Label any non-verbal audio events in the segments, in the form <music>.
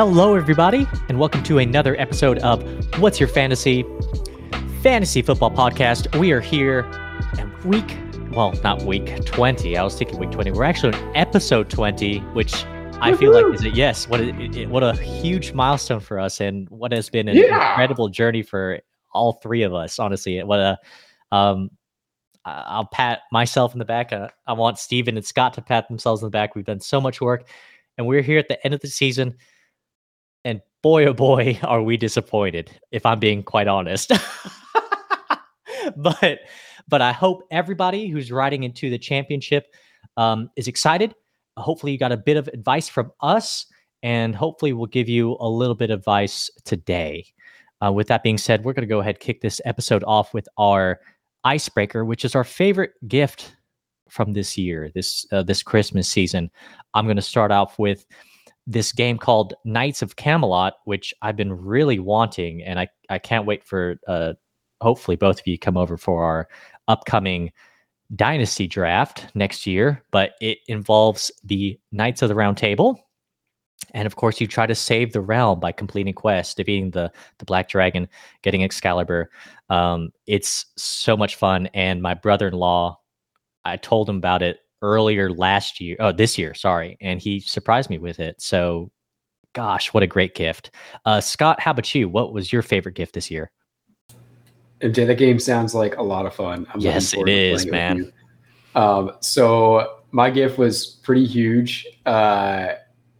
Hello, everybody, and welcome to another episode of What's Your Fantasy Fantasy Football Podcast. We are here at week, well, not week 20. I was thinking week 20. We're actually on episode 20, which I feel like is a yes. What a, what a huge milestone for us, and what has been an Yeah. incredible journey for all three of us. Honestly, what a um, I'll pat myself in the back. Uh, I want Steven and Scott to pat themselves in the back. We've done so much work, and we're here at the end of the season. Boy, oh boy, <laughs> are we disappointed, if I'm being quite honest. <laughs> but but I hope everybody who's riding into the championship um, is excited. Hopefully, you got a bit of advice from us, and hopefully, we'll give you a little bit of advice today. Uh, with that being said, we're going to go ahead kick this episode off with our icebreaker, which is our favorite gift from this year, this uh, this Christmas season. I'm going to start off with this game called Knights of Camelot, which I've been really wanting, and I I can't wait for uh, hopefully both of you come over for our upcoming dynasty draft next year. But it involves the Knights of the Round Table. And of course, you try to save the realm by completing quests, defeating the the Black Dragon, getting Excalibur. Um, it's so much fun. And my brother in law, I told him about it earlier last year, oh, this year, sorry, and he surprised me with it. So, gosh, what a great gift. Uh, Scott, how about you? What was your favorite gift this year? MJ, that game sounds like a lot of fun. I'm Yes, it is, man. you. Um, so my gift was pretty huge. Uh,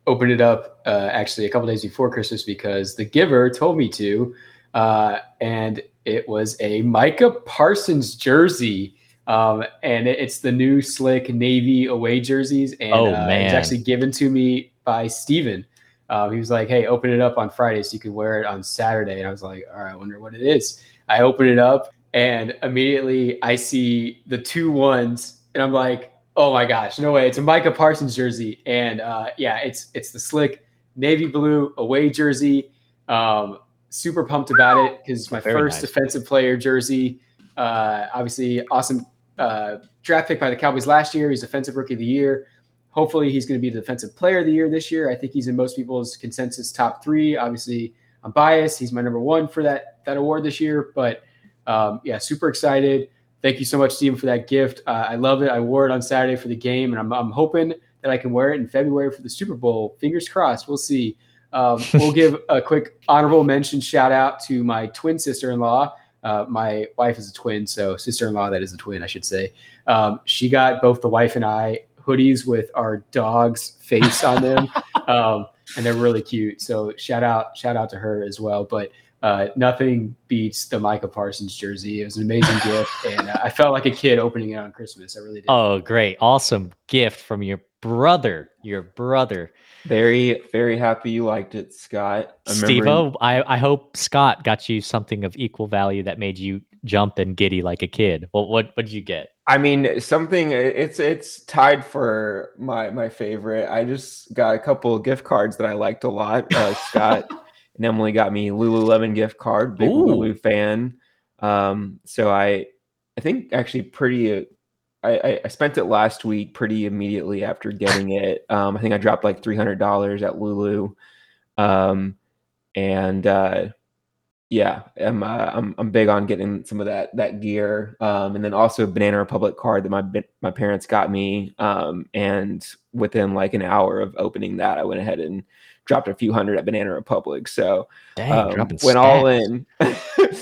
opened it up uh, actually a couple days before Christmas because the giver told me to, uh, and it was a Micah Parsons jersey. Um, and it- it's the new slick navy away jerseys, and Oh, uh, it was man. actually given to me by Steven. Um, he was like, "Hey, open it up on Friday so you can wear it on Saturday." And I was like, "All right, I wonder what it is." I open it up and immediately I see the two ones and I'm like, oh my gosh, no way. It's a Micah Parsons jersey. And uh, yeah, it's it's the slick navy blue away jersey. Um, super pumped about it because it's my Very first nice. defensive player jersey. Uh, obviously, awesome uh, draft pick by the Cowboys last year. He's defensive rookie of the year. Hopefully, he's going to be the defensive player of the year this year. I think he's in most people's consensus top three. Obviously, I'm biased. He's my number one for that that award this year. But um, yeah, super excited. Thank you so much, Stephen, for that gift. Uh, I love it. I wore it on Saturday for the game, and I'm, I'm hoping that I can wear it in February for the Super Bowl. Fingers crossed. We'll see. Um, we'll <laughs> give a quick honorable mention shout out to my twin sister in law. Uh, my wife is a twin, so sister in law that is a twin, I should say. Um, she got both the wife and I hoodies with our dog's face on them, <laughs> um, and they're really cute. So shout out, shout out to her as well. But uh, nothing beats the Micah Parsons jersey. It was an amazing <laughs> gift, and uh, I felt like a kid opening it on Christmas. I really did. Oh, great. Awesome gift from your brother. Your brother. Very, very happy you liked it, Scott. Steve I, I hope Scott got you something of equal value that made you jump and giddy like a kid. What what what did you get? I mean, something. It's it's tied for my my favorite. I just got a couple of gift cards that I liked a lot. Uh, <laughs> Scott and Emily got me Lululemon gift card. Big Ooh. Lulu fan. Um, so I, I think actually pretty. I, I- spent it last week pretty immediately after getting it. Um, I think I dropped like three hundred dollars at Lulu, um, and uh, yeah, I'm, uh, I'm I'm big on getting some of that that gear, um, and then also a Banana Republic card that my my parents got me, um, and within like an hour of opening that, I went ahead and dropped a few hundred at Banana Republic. So Dang, um, went all in. <laughs>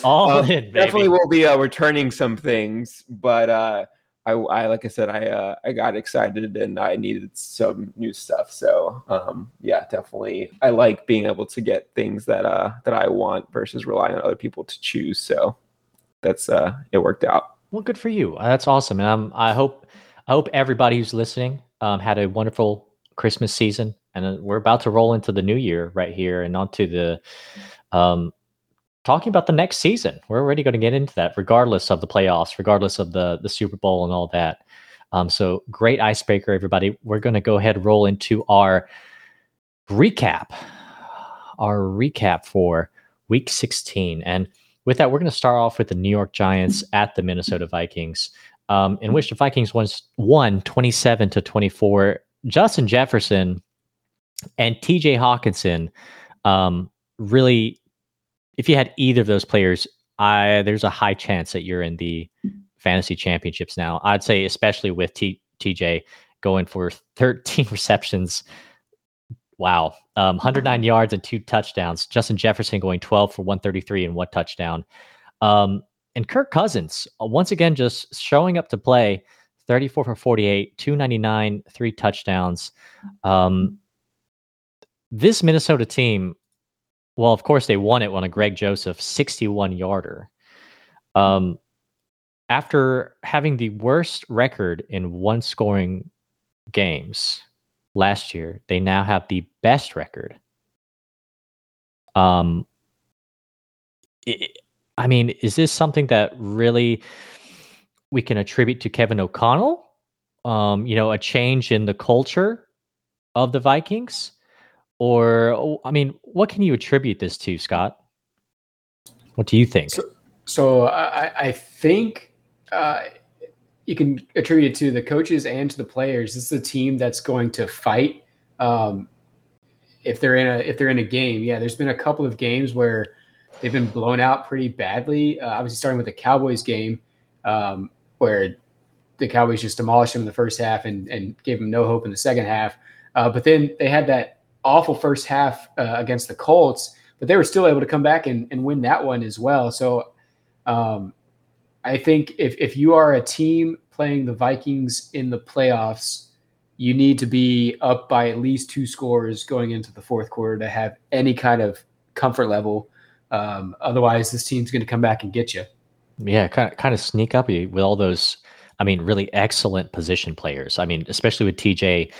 All Um, in, baby. definitely will be uh, returning some things, but uh, I, I like I said, I uh, I got excited and I needed some new stuff. So um, yeah, definitely, I like being able to get things that uh, that I want versus relying on other people to choose. So that's uh, it worked out. Well, good for you. Uh, That's awesome. And I hope I hope everybody who's listening um, had a wonderful Christmas season. And uh, we're about to roll into the new year right here and onto the um, talking about the next season. We're already going to get into that, regardless of the playoffs, regardless of the the Super Bowl and all that. Um, so great icebreaker, everybody. We're going to go ahead and roll into our recap, our recap for Week 16, and with that, we're going to start off with the New York Giants at the Minnesota Vikings, um, in which the Vikings won, won 27 to 24. Justin Jefferson and TJ Hockenson Um, really, if you had either of those players, I there's a high chance that you're in the fantasy championships now. I'd say, especially with T, TJ going for 13 <laughs> receptions. Wow. Um, 109 yards and two touchdowns. Justin Jefferson going 12 for 133 and one touchdown. Um, and Kirk Cousins, uh, once again, just showing up to play 34 for 48, 299, three touchdowns. Um, this Minnesota team, well, of course, they won it on a Greg Joseph 61 yarder. Um, after having the worst record in one scoring games last year, they now have the best record. Um, it, I mean, is this something that really we can attribute to Kevin O'Connell? Um, you know, a change in the culture of the Vikings? Or, I mean, what can you attribute this to, Scott? What do you think? So, so I, I think uh, you can attribute it to the coaches and to the players. This is a team that's going to fight. Um, if they're in a if they're in a game, yeah, there's been a couple of games where they've been blown out pretty badly. Uh, obviously, starting with the Cowboys game, um, where the Cowboys just demolished them in the first half and and gave them no hope in the second half. Uh, but then they had that awful first half uh, against the Colts, but they were still able to come back and, and win that one as well. So um, I think if, if you are a team playing the Vikings in the playoffs, you need to be up by at least two scores going into the fourth quarter to have any kind of comfort level. Um, otherwise, this team's going to come back and get you. Yeah, kind of, kind of sneak up with all those. I mean, really excellent position players. I mean, especially with TJ,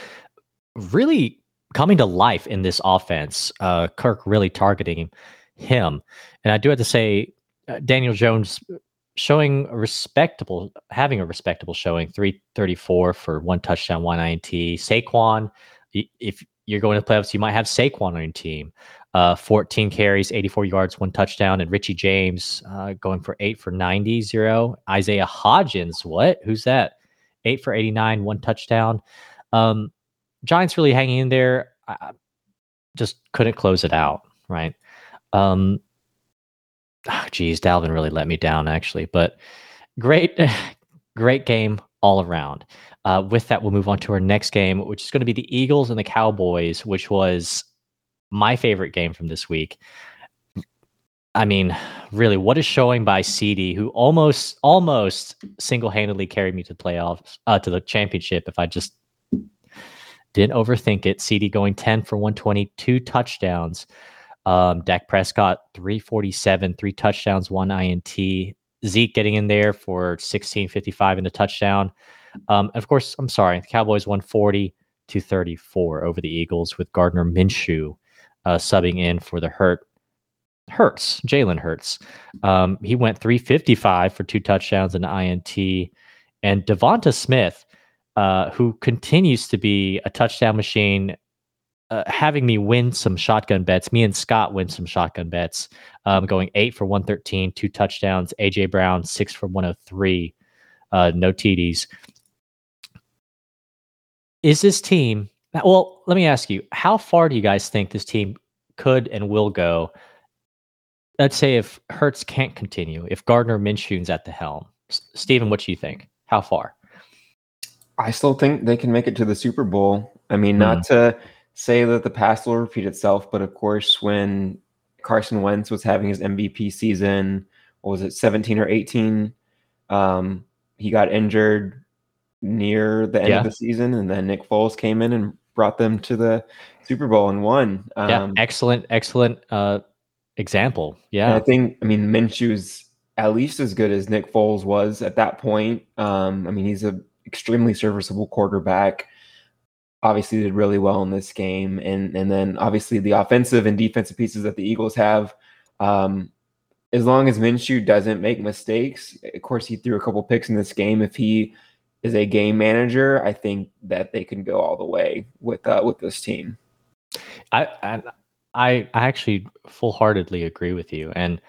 really coming to life in this offense. Uh, Kirk really targeting him, and I do have to say, uh, Daniel Jones showing a respectable, having a respectable showing, 334 for one touchdown, one INT. Saquon, if you're going to playoffs, you might have Saquon on your team. Uh, 14 carries, 84 yards, one touchdown, and Richie James uh, going for eight for 90, zero. Isaiah Hodgins, what? Who's that? Eight for 89, one touchdown. Um, Giants really hanging in there. I just couldn't close it out, right? Um, oh, geez, Dalvin really let me down actually, but great, <laughs> great game all around. Uh, with that, we'll move on to our next game, which is going to be the Eagles and the Cowboys, which was my favorite game from this week. I mean, really, what is showing by CD, who almost almost single handedly carried me to playoffs uh, to the championship if I just didn't overthink it. CD going 10 for 122 touchdowns. Um, Dak Prescott, 347, three touchdowns, one INT. Zeke getting in there for 1655 in the touchdown. Um, of course, I'm sorry, the Cowboys won 40 to 34 over the Eagles with Gardner Minshew uh, subbing in for the Hurt Hurts, Jalen Hurts. Um, he went 355 for two touchdowns and INT. And Devonta Smith, uh, who continues to be a touchdown machine, uh, having me win some shotgun bets. Me and Scott win some shotgun bets, um, going eight for 113, two touchdowns. AJ Brown, six for 103, uh, no TDs. Is this team, well, let me ask you, how far do you guys think this team could and will go? Let's say if Hurts can't continue, if Gardner Minshew's at the helm. S- Stephen, what do you think? How far? I still think they can make it to the Super Bowl. I mean, mm. not to say that the past will repeat itself, but of course, when Carson Wentz was having his MVP season, was it 17 or 18? Um, he got injured near the end yeah. of the season, and then Nick Foles came in and brought them to the Super Bowl and won. Um, yeah, excellent, excellent uh, example. Yeah, I think I mean Minshew's at least as good as Nick Foles was at that point. Um, I mean, he's a extremely serviceable quarterback obviously did really well in this game, and and then obviously the offensive and defensive pieces that the Eagles have. Um, as long as Minshew doesn't make mistakes, of course he threw a couple picks in this game. If he is a game manager, I think that they can go all the way with uh, with this team. I I I actually full heartedly agree with you, and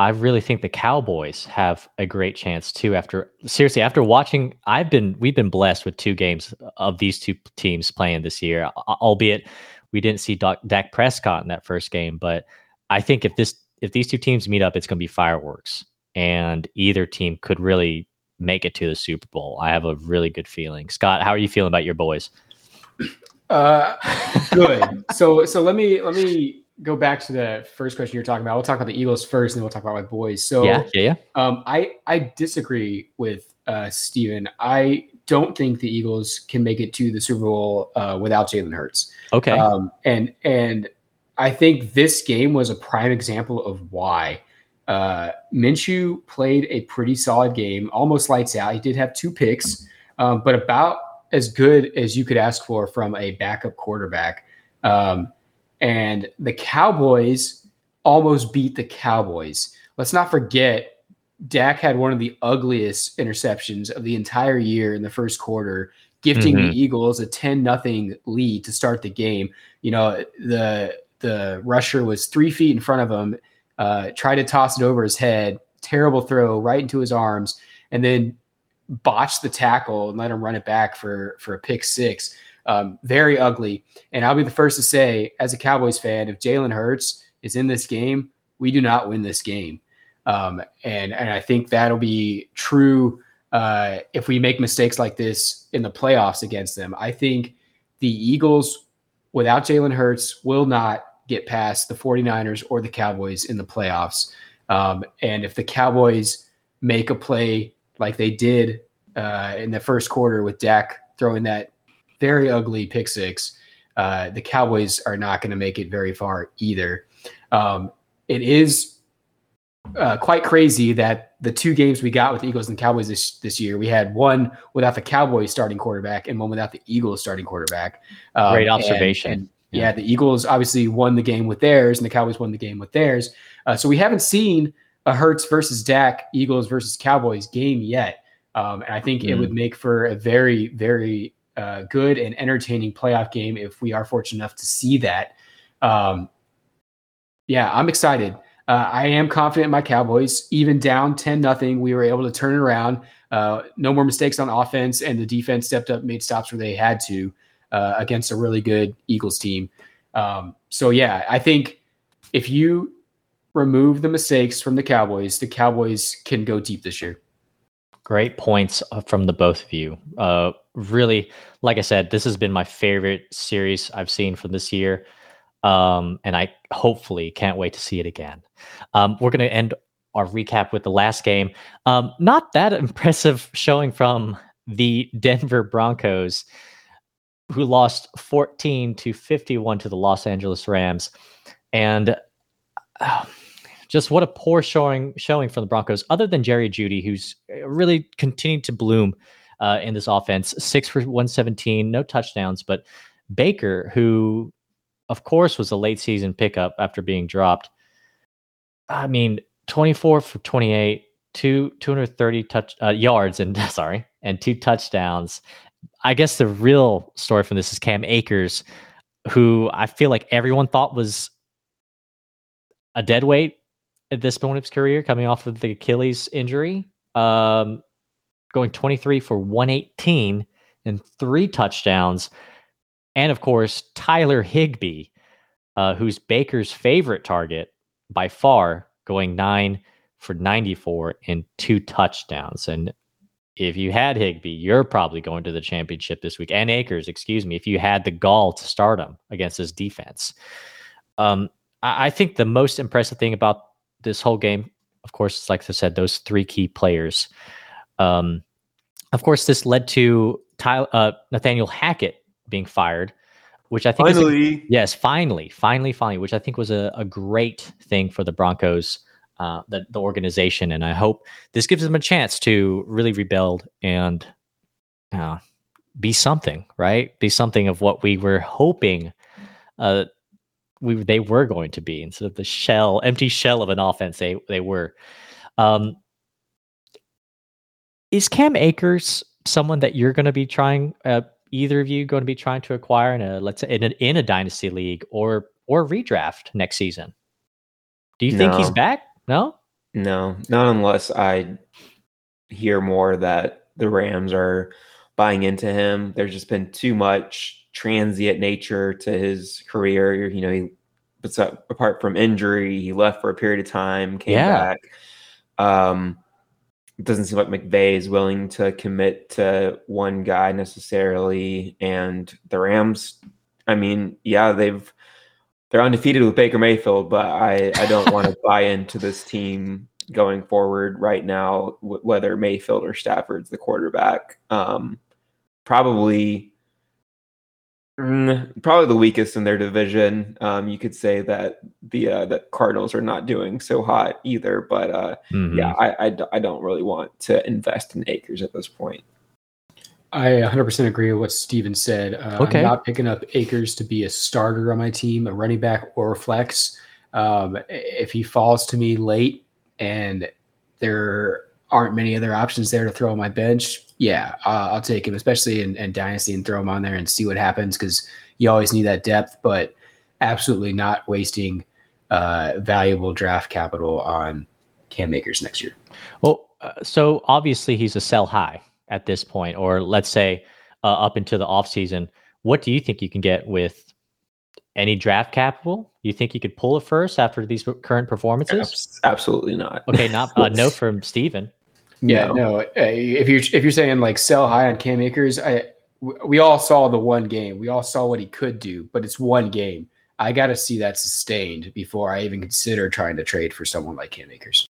I really think the Cowboys have a great chance too. After seriously, after watching, I've been we've been blessed with two games of these two teams playing this year, albeit we didn't see Doc, Dak Prescott in that first game, but I think if this if these two teams meet up, it's going to be fireworks, and either team could really make it to the Super Bowl. I have a really good feeling. Scott, how are you feeling about your boys? Uh, good. so so let me let me go back to the first question you're talking about. We'll talk about the Eagles first, and then we'll talk about my boys. So yeah, yeah, yeah. Um, I I disagree with uh, Steven. I don't think the Eagles can make it to the Super Bowl uh, without Jalen Hurts. Okay. Um, and and I think this game was a prime example of why. Uh, Minshew played a pretty solid game, almost lights out. He did have two picks, um, but about as good as you could ask for from a backup quarterback. Um, and the Cowboys almost beat the Cowboys. Let's not forget, Dak had one of the ugliest interceptions of the entire year in the first quarter, gifting mm-hmm. the Eagles a 10 nothing lead to start the game. You know, the the rusher was three feet in front of him, uh, tried to toss it over his head, terrible throw right into his arms, and then botched the tackle and let him run it back for for a pick six. Um, very ugly. And I'll be the first to say, as a Cowboys fan, if Jalen Hurts is in this game, we do not win this game. Um, and and I think that'll be true uh, if we make mistakes like this in the playoffs against them. I think the Eagles, without Jalen Hurts, will not get past the 49ers or the Cowboys in the playoffs. Um, and if the Cowboys make a play like they did uh, in the first quarter with Dak throwing that very ugly pick six, uh, the Cowboys are not going to make it very far either. Um, it is uh, quite crazy that the two games we got with the Eagles and Cowboys this this year, we had one without the Cowboys starting quarterback and one without the Eagles starting quarterback. Um, Great observation. And, and yeah. yeah. the Eagles obviously won the game with theirs, and the Cowboys won the game with theirs. Uh, so we haven't seen a Hurts versus Dak, Eagles versus Cowboys game yet. Um, and I think mm. it would mm. make for a very, very uh, good and entertaining playoff game if we are fortunate enough to see that. Um, yeah, I'm excited. Uh, I am confident in my Cowboys. Even down 10 nothing, we were able to turn it around. Uh, no more mistakes on offense, and the defense stepped up, made stops where they had to uh, against a really good Eagles team. Um, so, yeah, I think if you remove the mistakes from the Cowboys, the Cowboys can go deep this year. Great points uh, from the both of you. Uh, really, like I said, this has been my favorite series I've seen from this year um, and I hopefully can't wait to see it again. Um, we're going to end our recap with the last game. Um, not that <laughs> impressive showing from the Denver Broncos, who lost 14 to 51 to the Los Angeles Rams, and uh, just what a poor showing showing from the Broncos. Other than Jerry Jeudy, who's really continued to bloom uh, in this offense, six for 117, no touchdowns, but Baker, who of course, was a late season pickup after being dropped. I mean, 24 for 28, two 230 touch uh, yards and <laughs> sorry, and two touchdowns. I guess the real story from this is Cam Akers, who I feel like everyone thought was a dead weight at this point of his career, coming off of the Achilles injury. Um, going 23 for 118 and three touchdowns and of course Tyler Higbee, uh, who's Baker's favorite target by far, going nine for 94 and two touchdowns. And if you had Higbee, you're probably going to the championship this week. And Akers, excuse me, if you had the gall to start him against his defense. Um, I, I think the most impressive thing about this whole game, of course, like I said, those three key players. Um, of course, this led to Ty, uh, Nathaniel Hackett being fired, which I think finally, a, yes, finally, finally, finally, which I think was a, a great thing for the Broncos, uh, the the organization, and I hope this gives them a chance to really rebuild and uh, be something, right? Be something of what we were hoping. Uh, we they were going to be instead of the shell, empty shell of an offense they they were. Um, is Cam Akers someone that you're going to be trying? Uh, either of you going to be trying to acquire in a let's say in a, in a dynasty league or or redraft next season? Do you no. think he's back? No, no, not unless I hear more that the Rams are buying into him. There's just been too much transient nature to his career. You know, he but apart from injury, he left for a period of time, came Yeah. back. Um, it doesn't seem like McVay is willing to commit to one guy necessarily. And the Rams, I mean, yeah, they've they're undefeated with Baker Mayfield, but I I don't want to <laughs> buy into this team going forward right now, w- whether Mayfield or Stafford's the quarterback. Um, probably Mm, probably the weakest in their division. Um, you could say that the uh, the Cardinals are not doing so hot either, but uh, Mhm. yeah, I, I d- I don't really want to invest in Akers at this point. I 100% agree with what Steven said. Uh, Okay. I'm not picking up Akers to be a starter on my team, a running back or a flex. Um, if he falls to me late and there aren't many other options there to throw on my bench, yeah, uh, I'll take him, especially in, in Dynasty and throw him on there and see what happens because you always need that depth, but absolutely not wasting uh, valuable draft capital on Cam Akers next year. Well, uh, so obviously he's a sell high at this point, or let's say uh, up into the offseason. What do you think you can get with any draft capital? You think you could pull it first after these current performances? Absolutely not. Okay, not uh, <laughs> no from Steven. Yeah, No. no. if you're if you're saying like sell high on Cam Akers, I w- we all saw the one game. We all saw what he could do, but it's one game. I got to see that sustained before I even consider trying to trade for someone like Cam Akers.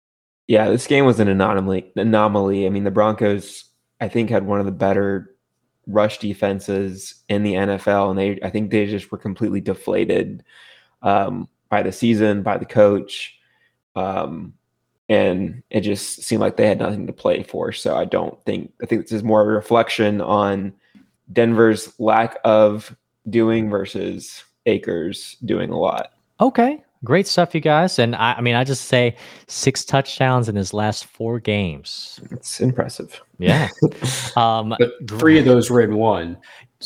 Yeah, this game was an anomaly. Anomaly. I mean, the Broncos, I think, had one of the better rush defenses in the NFL, and they, I think, they just were completely deflated um, by the season, by the coach, um, and it just seemed like they had nothing to play for. So I don't think. I think this is more of a reflection on Denver's lack of doing versus Akers doing a lot. Okay, great stuff, you guys. And I, I mean, I just say six touchdowns in his last four games. It's impressive. Yeah. <laughs> Um, But three of those were in one.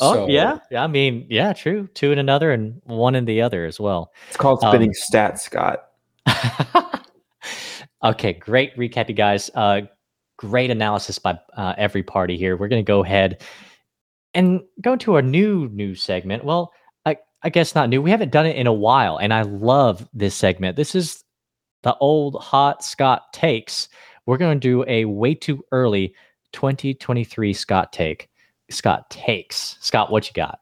Oh So- yeah, yeah. I mean, yeah, true. Two in another and one in the other as well. It's called Um, spinning stats, Scott. <laughs> okay, great recap, you guys. Uh, great analysis by uh, every party here. We're going to go ahead and go into our new news segment. Well, I, I guess not new. We haven't done it in a while, and I love this segment. This is the old hot Scott takes. We're going to do a way too early 2023 Scott take. Scott takes. Scott, what you got?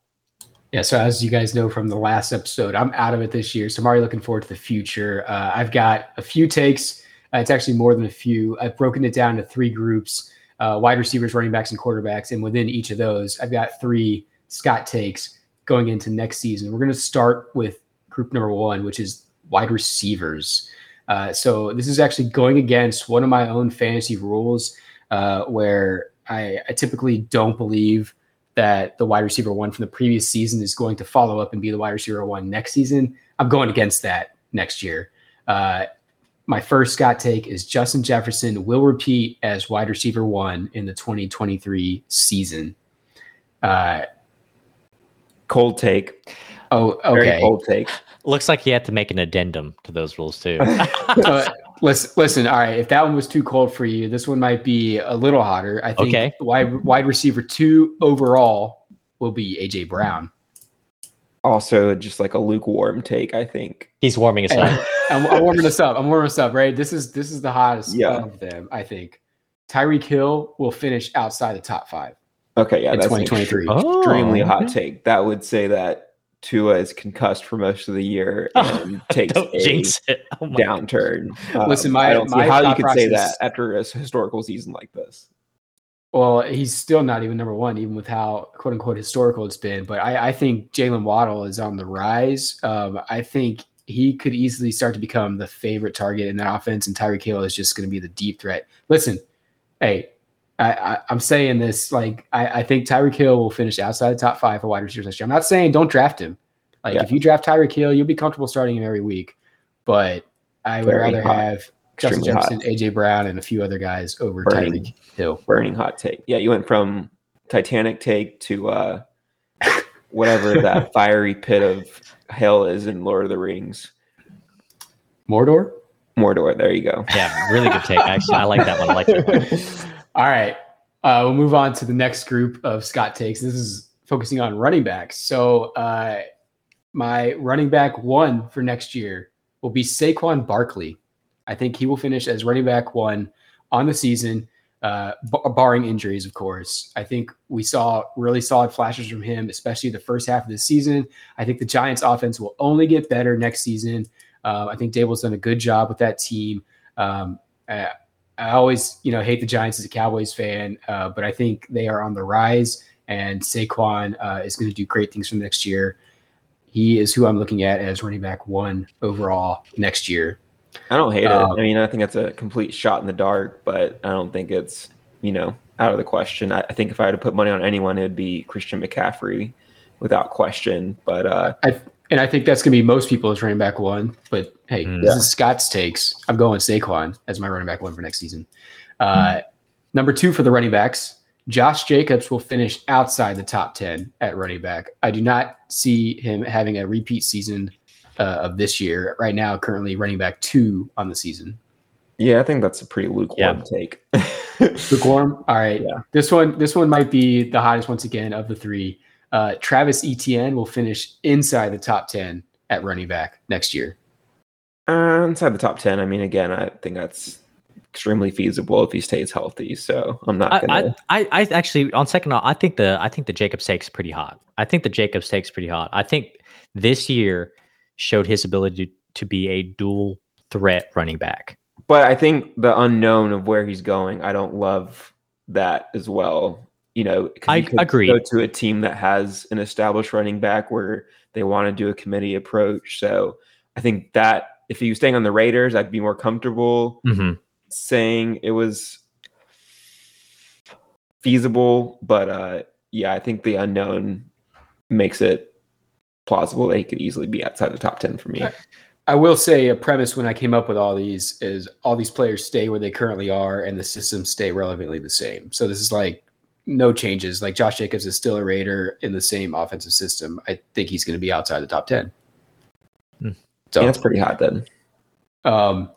Yeah, so as you guys know from the last episode, I'm out of it this year. So I'm already looking forward to the future. Uh, I've got a few takes. Uh, it's actually more than a few. I've broken it down to three groups uh, wide receivers, running backs, and quarterbacks. And within each of those, I've got three Scott takes going into next season. We're going to start with group number one, which is wide receivers. Uh, so this is actually going against one of my own fantasy rules uh, where I, I typically don't believe that the wide receiver one from the previous season is going to follow up and be the wide receiver one next season. I'm going against that next year. Uh, my first Scott take is Justin Jefferson will repeat as wide receiver one in the 2023 season. Uh, Cold take. oh, Very okay. cold take. Looks like you had to make an addendum to those rules too. <laughs> Uh, listen, listen. All right, if that one was too cold for you, this one might be a little hotter. I think Okay. wide wide receiver two overall will be AJ Brown. Also, just like a lukewarm take, I think. He's warming us Hey, up. I'm, I'm warming us up. I'm warming us up, right? This is this is the hottest Yeah. of them, I think. Tyreek Hill will finish outside the top five Okay, yeah, in that's an 2023. Oh, extremely hot okay. take. That would say that Tua is concussed for most of the year <laughs> and takes Don't a jinx it. Oh my downturn. Um, Listen, my- I don't see how you thought could say that after a historical season like this. Well, he's still not even number one, even with how quote unquote historical it's been. But I, I think Jaylen Waddle is on the rise. Um, I think he could easily start to become the favorite target in that offense, and Tyreek Hill is just going to be the deep threat. Listen, hey, I, I, I'm saying this like I, I think Tyreek Hill will finish outside the top five for wide receivers next year. I'm not saying don't draft him. Like Yeah. if you draft Tyreek Hill, you'll be comfortable starting him every week. But I would Very rather hot. have Justin Extremely hot. AJ Brown, and a few other guys over Burning. Tyreek Hill. Burning hot take. Yeah, you went from Titanic take to uh whatever that <laughs> fiery pit of hell is in Lord of the Rings. Mordor. Mordor. There you go. Yeah, really good take. Actually, I like that one. I like it. <laughs> All right. Uh, we'll move on to the next group of Scott takes. This is focusing on running backs. So uh, my running back one for next year will be Saquon Barkley. I think he will finish as running back one on the season, uh, barring injuries, of course. I think we saw really solid flashes from him, especially the first half of the season. I think the Giants' offense will only get better next season. Uh, I think Daboll's done a good job with that team. Um, I, I, always, you know, hate the Giants as a Cowboys fan, uh, but I think they are on the rise, and Saquon uh, is going to do great things for next year. He is who I'm looking at as running back one overall next year. I don't hate um, it. I mean, I think it's a complete shot in the dark, but I don't think it's you know out of the question. I, I think if I had to put money on anyone, it'd be Christian McCaffrey, without question. But uh, I and I think that's gonna be most people as running back one. But hey, mm, this is Scott's takes. I'm going Saquon as my running back one for next season. Uh, mm. Number two for the running backs, Josh Jacobs will finish outside the top ten at running back. I do not see him having a repeat season uh, of this year. Right now, currently running back two on the season. Yeah, I think that's a pretty lukewarm yeah. take. <laughs> lukewarm. All right. Yeah. This one, this one might be the hottest once again of the three. Uh, Travis Etienne will finish inside the top ten at running back next year. Uh, inside the top ten. I mean, again, I think that's extremely feasible if he stays healthy. So I'm not gonna. I, I, I actually on second, I think the I think the Jacob take's pretty hot. I think the Jacob take's pretty hot. I think this year showed his ability to, to be a dual threat running back. But I think the unknown of where he's going, I don't love that as well. You know, I agree. Go to a team that has an established running back where they want to do a committee approach. So I think that if he was staying on the Raiders, I'd be more comfortable mm-hmm. saying it was feasible. But uh, yeah, I think the unknown makes it plausible that he could easily be outside the top 10 for me. I will say a premise when I came up with all these is all these players stay where they currently are and the systems stay relevantly the same. So this is like no changes. Like Josh Jacobs is still a Raider in the same offensive system. I think he's going to be outside the top 10. Hmm. So yeah, that's pretty hot then. Um,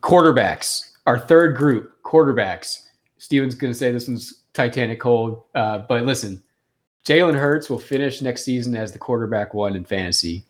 quarterbacks, our third group, quarterbacks. Steven's going to say this one's Titanic cold, uh, but listen, Jalen Hurts will finish next season as the quarterback one in fantasy.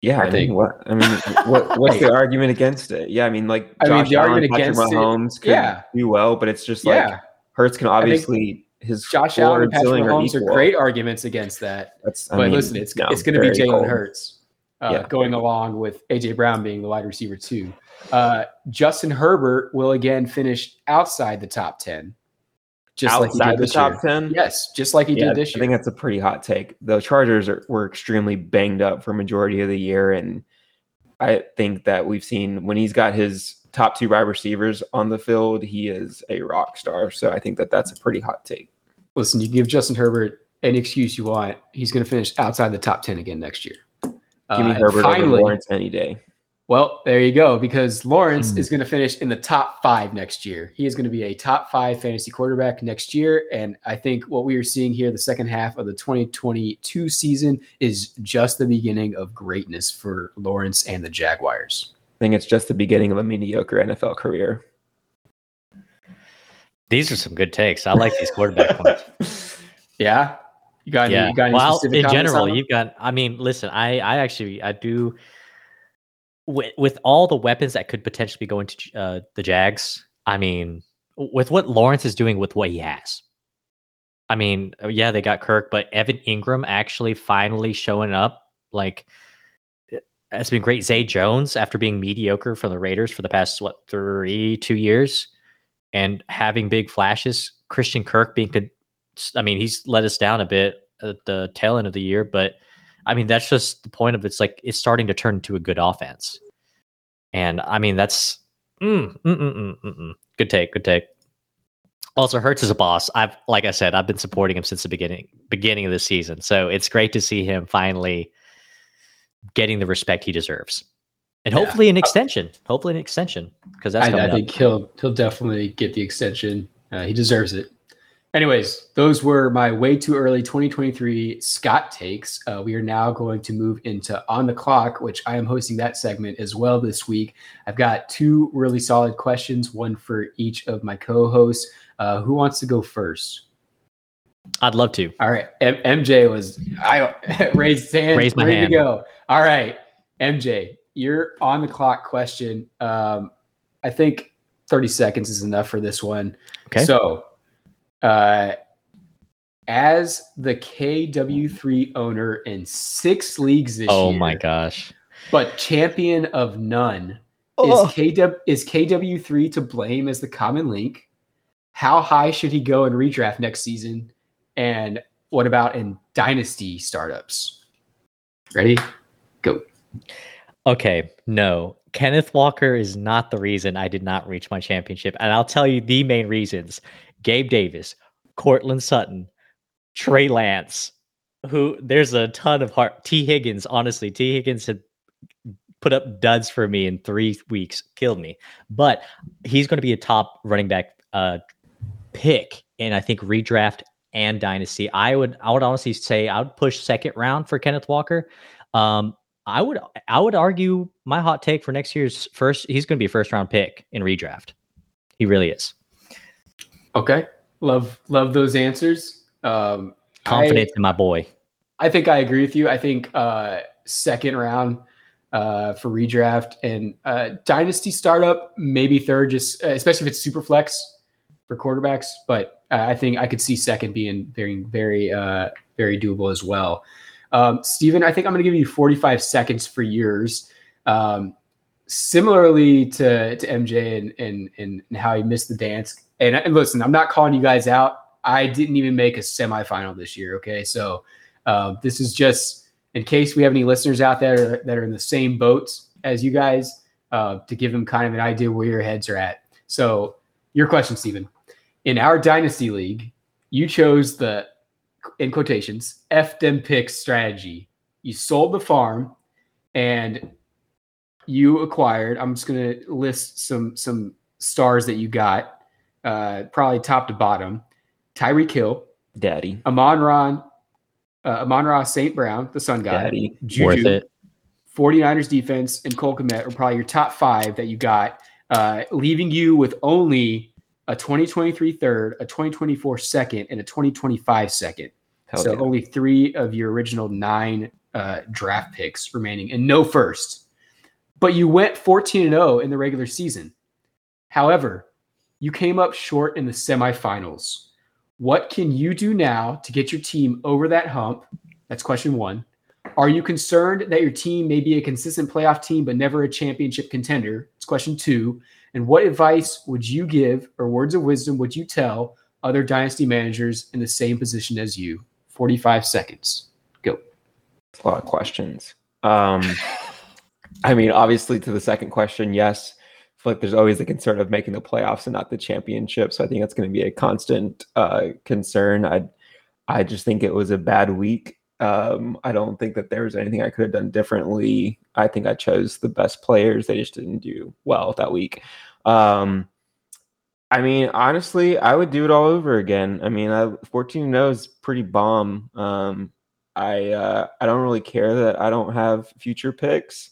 Yeah, I, I think. Mean, what I mean, what, what's <laughs> the argument against it? Yeah, I mean, like Josh I mean, the Allen, argument Patrick against Mahomes it, could yeah. do well, but it's just like yeah. Hurts can obviously his Josh Allen and Patrick Mahomes are, are, great arguments against that. That's, I but mean, listen, it's no, it's going to be Jalen Hurts uh, yeah. going along with AJ Brown being the wide receiver too. Uh, Justin Herbert will again finish outside the top ten just outside like the top year. 10 yes just like he yeah, did this year. i think that's a pretty hot take. The chargers are, were extremely banged up for majority of the year and i think that we've seen when he's got his top two wide receivers on the field he is a rock star. So i think that that's a pretty hot take. Listen you give justin herbert any excuse you want. He's going to finish outside the top 10 again next year. Give me uh, herbert finally, over lawrence any day well, there you go. Because Lawrence mm. is going to finish in the top five next year. He is going to be a top five fantasy quarterback next year. And I think what we are seeing here, the second half of the 2022 season, is just the beginning of greatness for Lawrence and the Jaguars. I think it's just the beginning of a mediocre NFL career. These are some good takes. I like these quarterback points. <laughs> Yeah. You got yeah. Any, you got any well, in general, you've got. I mean, listen. I I actually I do with with all the weapons that could potentially be going to uh, the Jags, I mean, with what Lawrence is doing with what he has, I mean, uh, yeah, they got Kirk, but Evan Engram actually finally showing up, like, it's been great. Zay Jones, after being mediocre for the Raiders for the past what three, two years, and having big flashes. Christian Kirk being, I mean, he's let us down a bit at the tail end of the year, but I mean, that's just the point of it's like it's starting to turn into a good offense. And I mean, that's mm, mm, mm, mm, mm good take, good take. Also, Hurts is a boss. I've, like I said, I've been supporting him since the beginning, beginning of the season. So it's great to see him finally getting the respect he deserves, and yeah. hopefully an extension. Hopefully an extension because that's. I, I think he'll he'll definitely get the extension. Uh, he deserves it. Anyways, those were my way too early 2023 Scott takes. Uh, we are now going to move into On the Clock, which I am hosting that segment as well this week. I've got two really solid questions, one for each of my co hosts. Uh, who wants to go first? I'd love to. All right. M- MJ was I <laughs> raised his hand, Raised my ready hand. to go. All right. MJ, you're on the clock question. Um, I think 30 seconds is enough for this one. Okay. So uh as the KW3 owner in six leagues this Oh year, Oh my gosh. but champion of none, Oh. is KW is KW3 to blame as the common link? How high should he go in redraft next season? And what about in dynasty startups? Ready? Go. Okay, no. Kenneth Walker is not the reason I did not reach my championship. And I'll tell you the main reasons. Gabe Davis, Courtland Sutton, Trey Lance, who there's a ton of heart. Tee Higgins, honestly, Tee Higgins had put up duds for me in three weeks, killed me. But he's going to be a top running back uh, pick in I think redraft and dynasty. I would I would honestly say I would push second round for Kenneth Walker. Um, I would I would argue my hot take for next year's first. He's going to be a first round pick in redraft. He really is. Okay. Love love those answers. Um Confidence in my boy. I think I agree with you. I think uh, second round uh, for redraft and uh, dynasty startup, maybe third, just uh, especially if it's super flex for quarterbacks. But uh, I think I could see second being very, very, uh, very doable as well. Um, Steven, I think I'm going to give you 45 seconds for yours. Um, similarly to, to MJ and, and, and how he missed the dance. And, and listen, I'm not calling you guys out. I didn't even make a semifinal this year. Okay. So uh, this is just in case we have any listeners out there that are in the same boats as you guys uh, to give them kind of an idea where your heads are at. So, your question, Stephen. In our dynasty league, you chose the, in quotations, F them picks strategy. You sold the farm and you acquired, I'm just going to list some, some stars that you got, uh, probably top to bottom. Tyreek Hill, Daddy. Amon Ron, uh, Amon Ra St. Brown, the Sun guy, Daddy. Juju, Worth it. 49ers defense, and Cole Kmet are probably your top five that you got, uh, leaving you with only a 2023 third, a 2024 second, and a 2025 second. Hell so yeah. only three of your original nine uh, draft picks remaining, and no first. But you went 14 and 0 in the regular season. However, you came up short in the semifinals. What can you do now to get your team over that hump? That's question one. Are you concerned that your team may be a consistent playoff team but never a championship contender? It's question two. And what advice would you give or words of wisdom would you tell other dynasty managers in the same position as you? 45 seconds. Go. a lot of questions. Um, I mean, obviously, to the second question, yes. Like there's always the concern of making the playoffs and not the championship. So I think that's going to be a constant uh, concern. I, I just think it was a bad week. Um, I don't think that there was anything I could have done differently. I think I chose the best players. They just didn't do well that week. Um, I mean, honestly, I would do it all over again. I mean, I, 14 0 is pretty bomb. Um, I uh, I don't really care that I don't have future picks.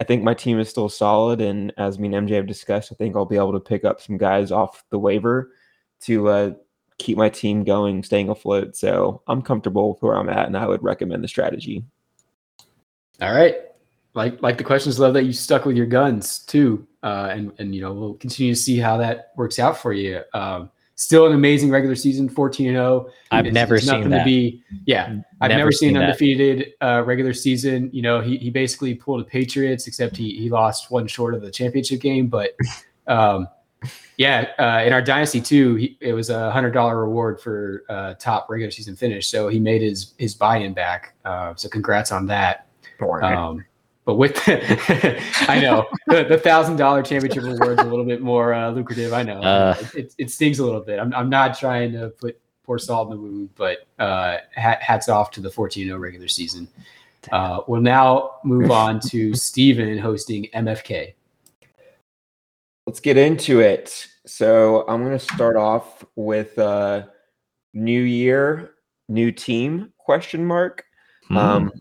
I think my team is still solid, and as me and MJ have discussed, I think I'll be able to pick up some guys off the waiver to uh, keep my team going, staying afloat. So I'm comfortable with where I'm at, and I would recommend the strategy. All right. Like like the questions, love that you stuck with your guns too. Uh, and and you know we'll continue to see how that works out for you. Um, still an amazing regular season, fourteen and zero. I've It's- never it's seen nothing that. to be. Yeah, I've never, seen, an undefeated uh, regular season. You know, he he basically pulled the Patriots, except he he lost one short of the championship game. But um, yeah, uh, in our dynasty too, he, it was a hundred dollar reward for uh, top regular season finish. So he made his his buy in back. Uh, so congrats on that. Um, but with <laughs> I know the, the thousand dollar championship reward is a little bit more uh, lucrative. I know Uh. it, it stings a little bit. I'm, I'm not trying to put pour salt in the wound, but uh, hat, hats off to the 14-0 regular season. Uh, we'll now move on to Steven hosting MFK. Let's get into it. So I'm going to start off with uh, new year, new team question mark. Hmm. Um,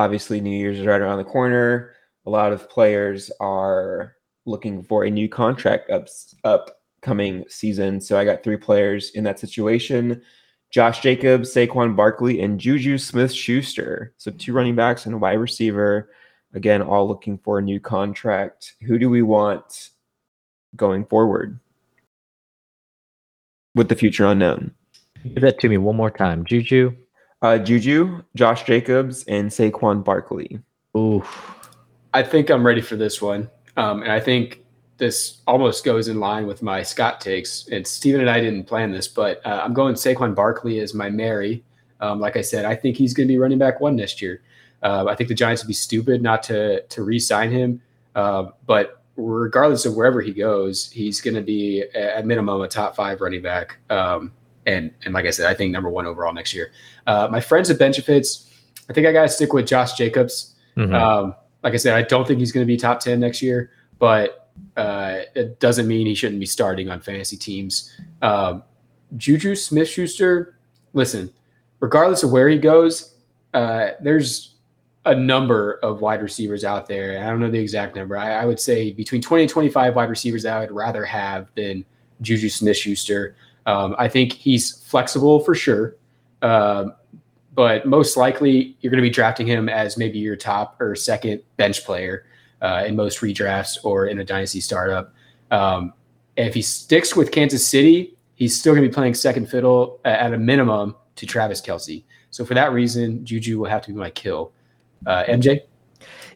obviously, New Year's is right around the corner. A lot of players are looking for a new contract up upcoming season. So I got three players in that situation. Josh Jacobs, Saquon Barkley, and Juju Smith Schuster. So two running backs and a wide receiver. Again, all looking for a new contract. Who do we want going forward with the future unknown? Give that to me one more time. Juju. Uh, Juju, Josh Jacobs, and Saquon Barkley. Ooh. I think I'm ready for this one. Um, and I think this almost goes in line with my Scott takes. And Steven and I didn't plan this, but uh, I'm going Saquon Barkley as my Mary. Um, like I said, I think he's going to be running back one next year. Uh, I think the Giants would be stupid not to to re-sign him. Uh, but regardless of wherever he goes, he's going to be at minimum a top five running back. Um, and and like I said, I think number one overall next year. Uh, my friends at Benefits, I think I got to stick with Josh Jacobs. Mm-hmm. Um, like I said, I don't think he's going to be top ten next year, but uh, it doesn't mean he shouldn't be starting on fantasy teams. Um, Juju Smith Schuster, listen, regardless of where he goes, uh, there's a number of wide receivers out there. I don't know the exact number. I, I, would say between 20 and 25 wide receivers I would rather have than Juju Smith Schuster. Um, I think he's flexible for sure. Um, but most likely you're going to be drafting him as maybe your top or second bench player uh, in most redrafts or in a dynasty startup. Um, if he sticks with Kansas City, he's still going to be playing second fiddle at a minimum to Travis Kelce. So for that reason, Juju will have to be my kill. Uh, MJ?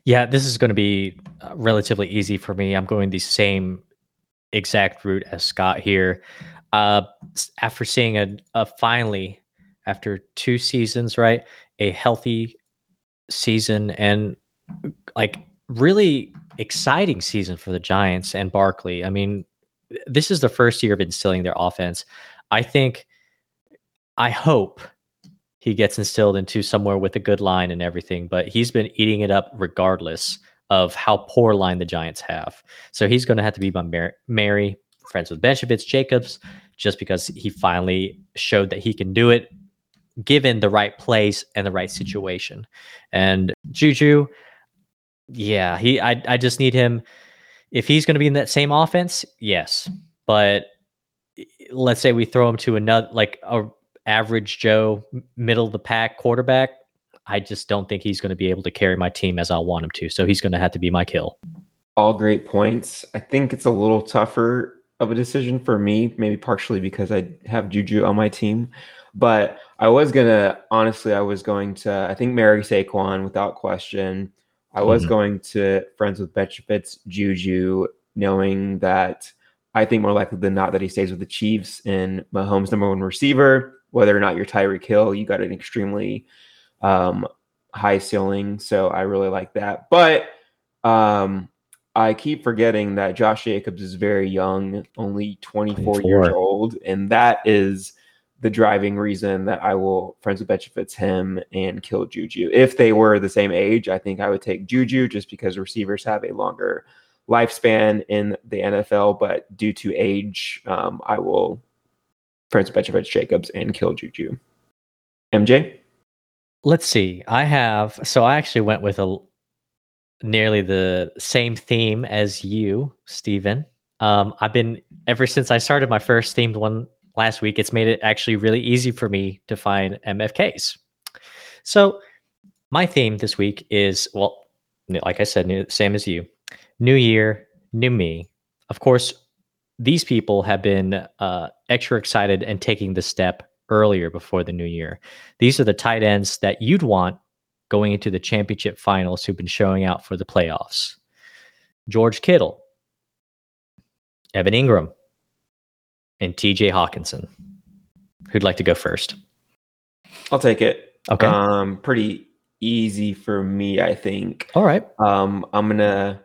Yeah, this is going to be uh, relatively easy for me. I'm going the same exact route as Scott here. Uh, after seeing a, a finally, after two seasons, right, a healthy season and like really exciting season for the Giants and Barkley. I mean, this is the first year of instilling their offense. I think, I hope he gets instilled into somewhere with a good line and everything, but he's been eating it up regardless of how poor line the Giants have. So he's going to have to be my Mary, Mary friends with Benchovitz, Jacobs, just because he finally showed that he can do it given the right place and the right situation. And Juju, yeah, he I I just need him if he's going to be in that same offense, yes. But let's say we throw him to another like a average Joe, middle of the pack quarterback, I just don't think he's going to be able to carry my team as I want him to. So he's going to have to be my kill. All great points. I think it's a little tougher of a decision for me, maybe partially because I have Juju on my team. But I was going to, honestly, I was going to, I think Mary Saquon without question. I was mm-hmm. going to friends with Betchfitz Juju, knowing that I think more likely than not that he stays with the Chiefs and Mahomes' number one receiver whether or not you're Tyreek Hill, you got an extremely um, high ceiling. So I really like that. But um, I keep forgetting that Josh Jacobs is very young, only 24, 24. years old. And that is the driving reason that I will friends with bet fits him and kill Juju. If they were the same age, I think I would take Juju just because receivers have a longer lifespan in the NFL. But due to age, um, I will Prince Petrovich Jacobs and Kill Juju. MJ? Let's see. I have so I actually went with a nearly the same theme as you, Stephen. Um, I've been ever since I started my first themed one last week, it's made it actually really easy for me to find MFKs. So my theme this week is well, like I said, new, same as you. New year, new me. Of course, these people have been uh, extra excited and taking the step earlier before the new year. These are the tight ends that you'd want going into the championship finals who've been showing out for the playoffs. George Kittle, Evan Engram, and TJ Hockenson. Who'd like to go first? I'll take it. Okay. Um, pretty easy for me, I think. All right. Um, I'm gonna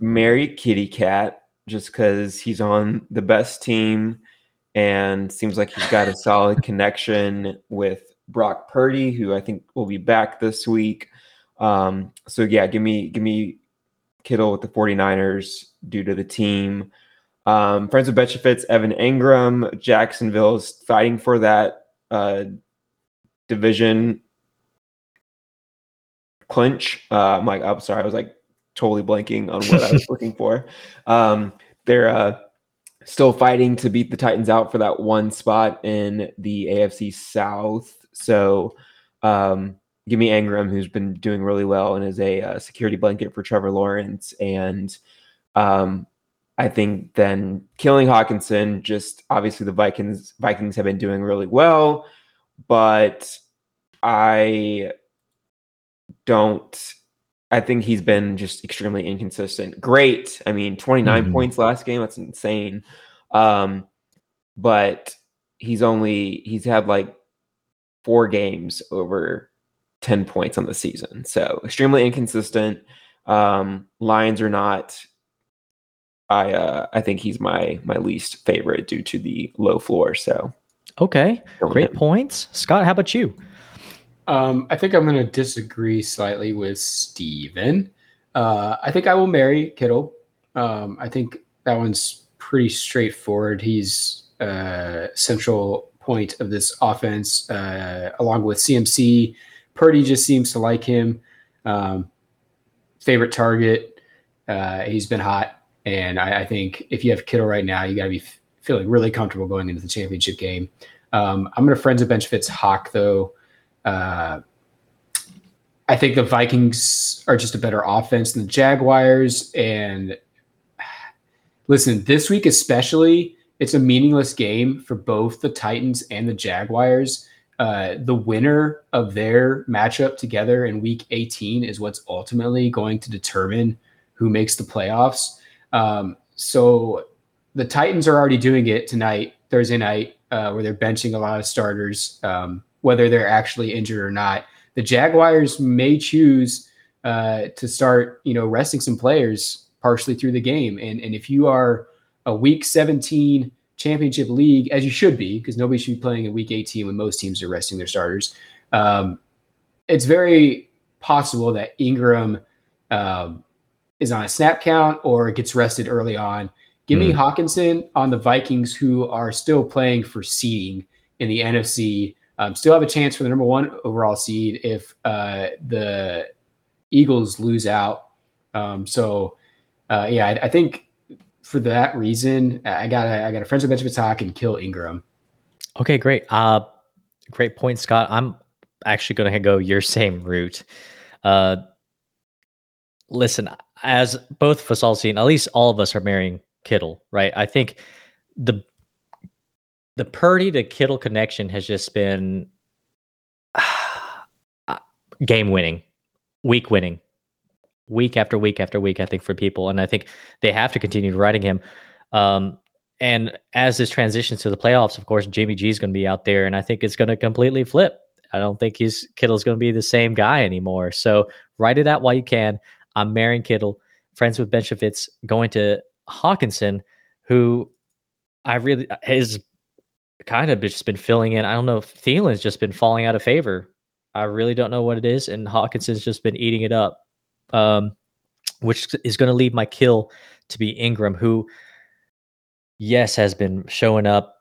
marry Kitty Cat just because he's on the best team and seems like he's got a solid connection with Brock Purdy, who I think will be back this week. Um, so yeah, give me give me Kittle with the 49ers due to the team. Um, friends with Betcha Fits, Evan Engram, Jacksonville's fighting for that uh, division clinch. Uh, I'm like, I'm sorry, I was like totally blanking on what I was <laughs> looking for. Um, they're uh, still fighting to beat the Titans out for that one spot in the AFC South. So, um, give me Engram, who's been doing really well and is a uh, security blanket for Trevor Lawrence. And um, I think then killing Hockenson, just obviously the Vikings Vikings have been doing really well, but I don't I think he's been just extremely inconsistent. Great. I mean, 29 mm-hmm. points last game. That's insane. Um, but he's only he's had like four games over 10 points on the season. So extremely inconsistent. Um, Lions are not I uh I think he's my my least favorite due to the low floor. So okay. Great him. points. Scott, how about you? Um, I think I'm going to disagree slightly with Steven. Uh, I think I will marry Kittle. Um, I think that one's pretty straightforward. He's a uh, central point of this offense, uh, along with CMC. Purdy just seems to like him. Um, favorite target. Uh, he's been hot, and I, I, think if you have Kittle right now, you got to be f- feeling really comfortable going into the championship game. Um, I'm going to friends of bench Fitz Hawk though. Uh, I think the Vikings are just a better offense than the Jaguars. And <sighs> listen, this week especially, it's a meaningless game for both the Titans and the Jaguars. Uh, the winner of their matchup together in week 18 is what's ultimately going to determine who makes the playoffs. Um, so the Titans are already doing it tonight, Thursday night, uh, where they're benching a lot of starters. Um, whether they're actually injured or not. The Jaguars may choose uh, to start, you know, resting some players partially through the game. And and if you are a Week 17 championship league, as you should be, because nobody should be playing in Week 18 when most teams are resting their starters. Um, it's very possible that Engram um, is on a snap count or gets rested early on. Give mm. me Hockenson on the Vikings, who are still playing for seeding in the NFC um, still have a chance for the number one overall seed if uh, the Eagles lose out. Um, so, uh, yeah, I, I, think for that reason, I got I got a friends with Benjamin talk and kill Engram. Okay, great. Uh, great point, Scott. I'm actually going to go your same route. Uh, listen, as both of us all seen, at least all of us are marrying Kittle, right? I think the the Purdy to Kittle connection has just been <sighs> uh, game winning, week winning, week after week after week. I think for people, and I think they have to continue writing him. Um, and as this transitions to the playoffs, of course, Jimmy G is going to be out there, and I think it's going to completely flip. I don't think he's Kittle's going to be the same guy anymore. So write it out while you can. I'm marrying Kittle, friends with Ben Shafitz, going to Hockenson, who I really his kind of just been filling in. I don't know if Thielen's just been falling out of favor. I really don't know what it is, and Hockenson's just been eating it up, um, which is going to leave my kill to be Engram, who, yes, has been showing up.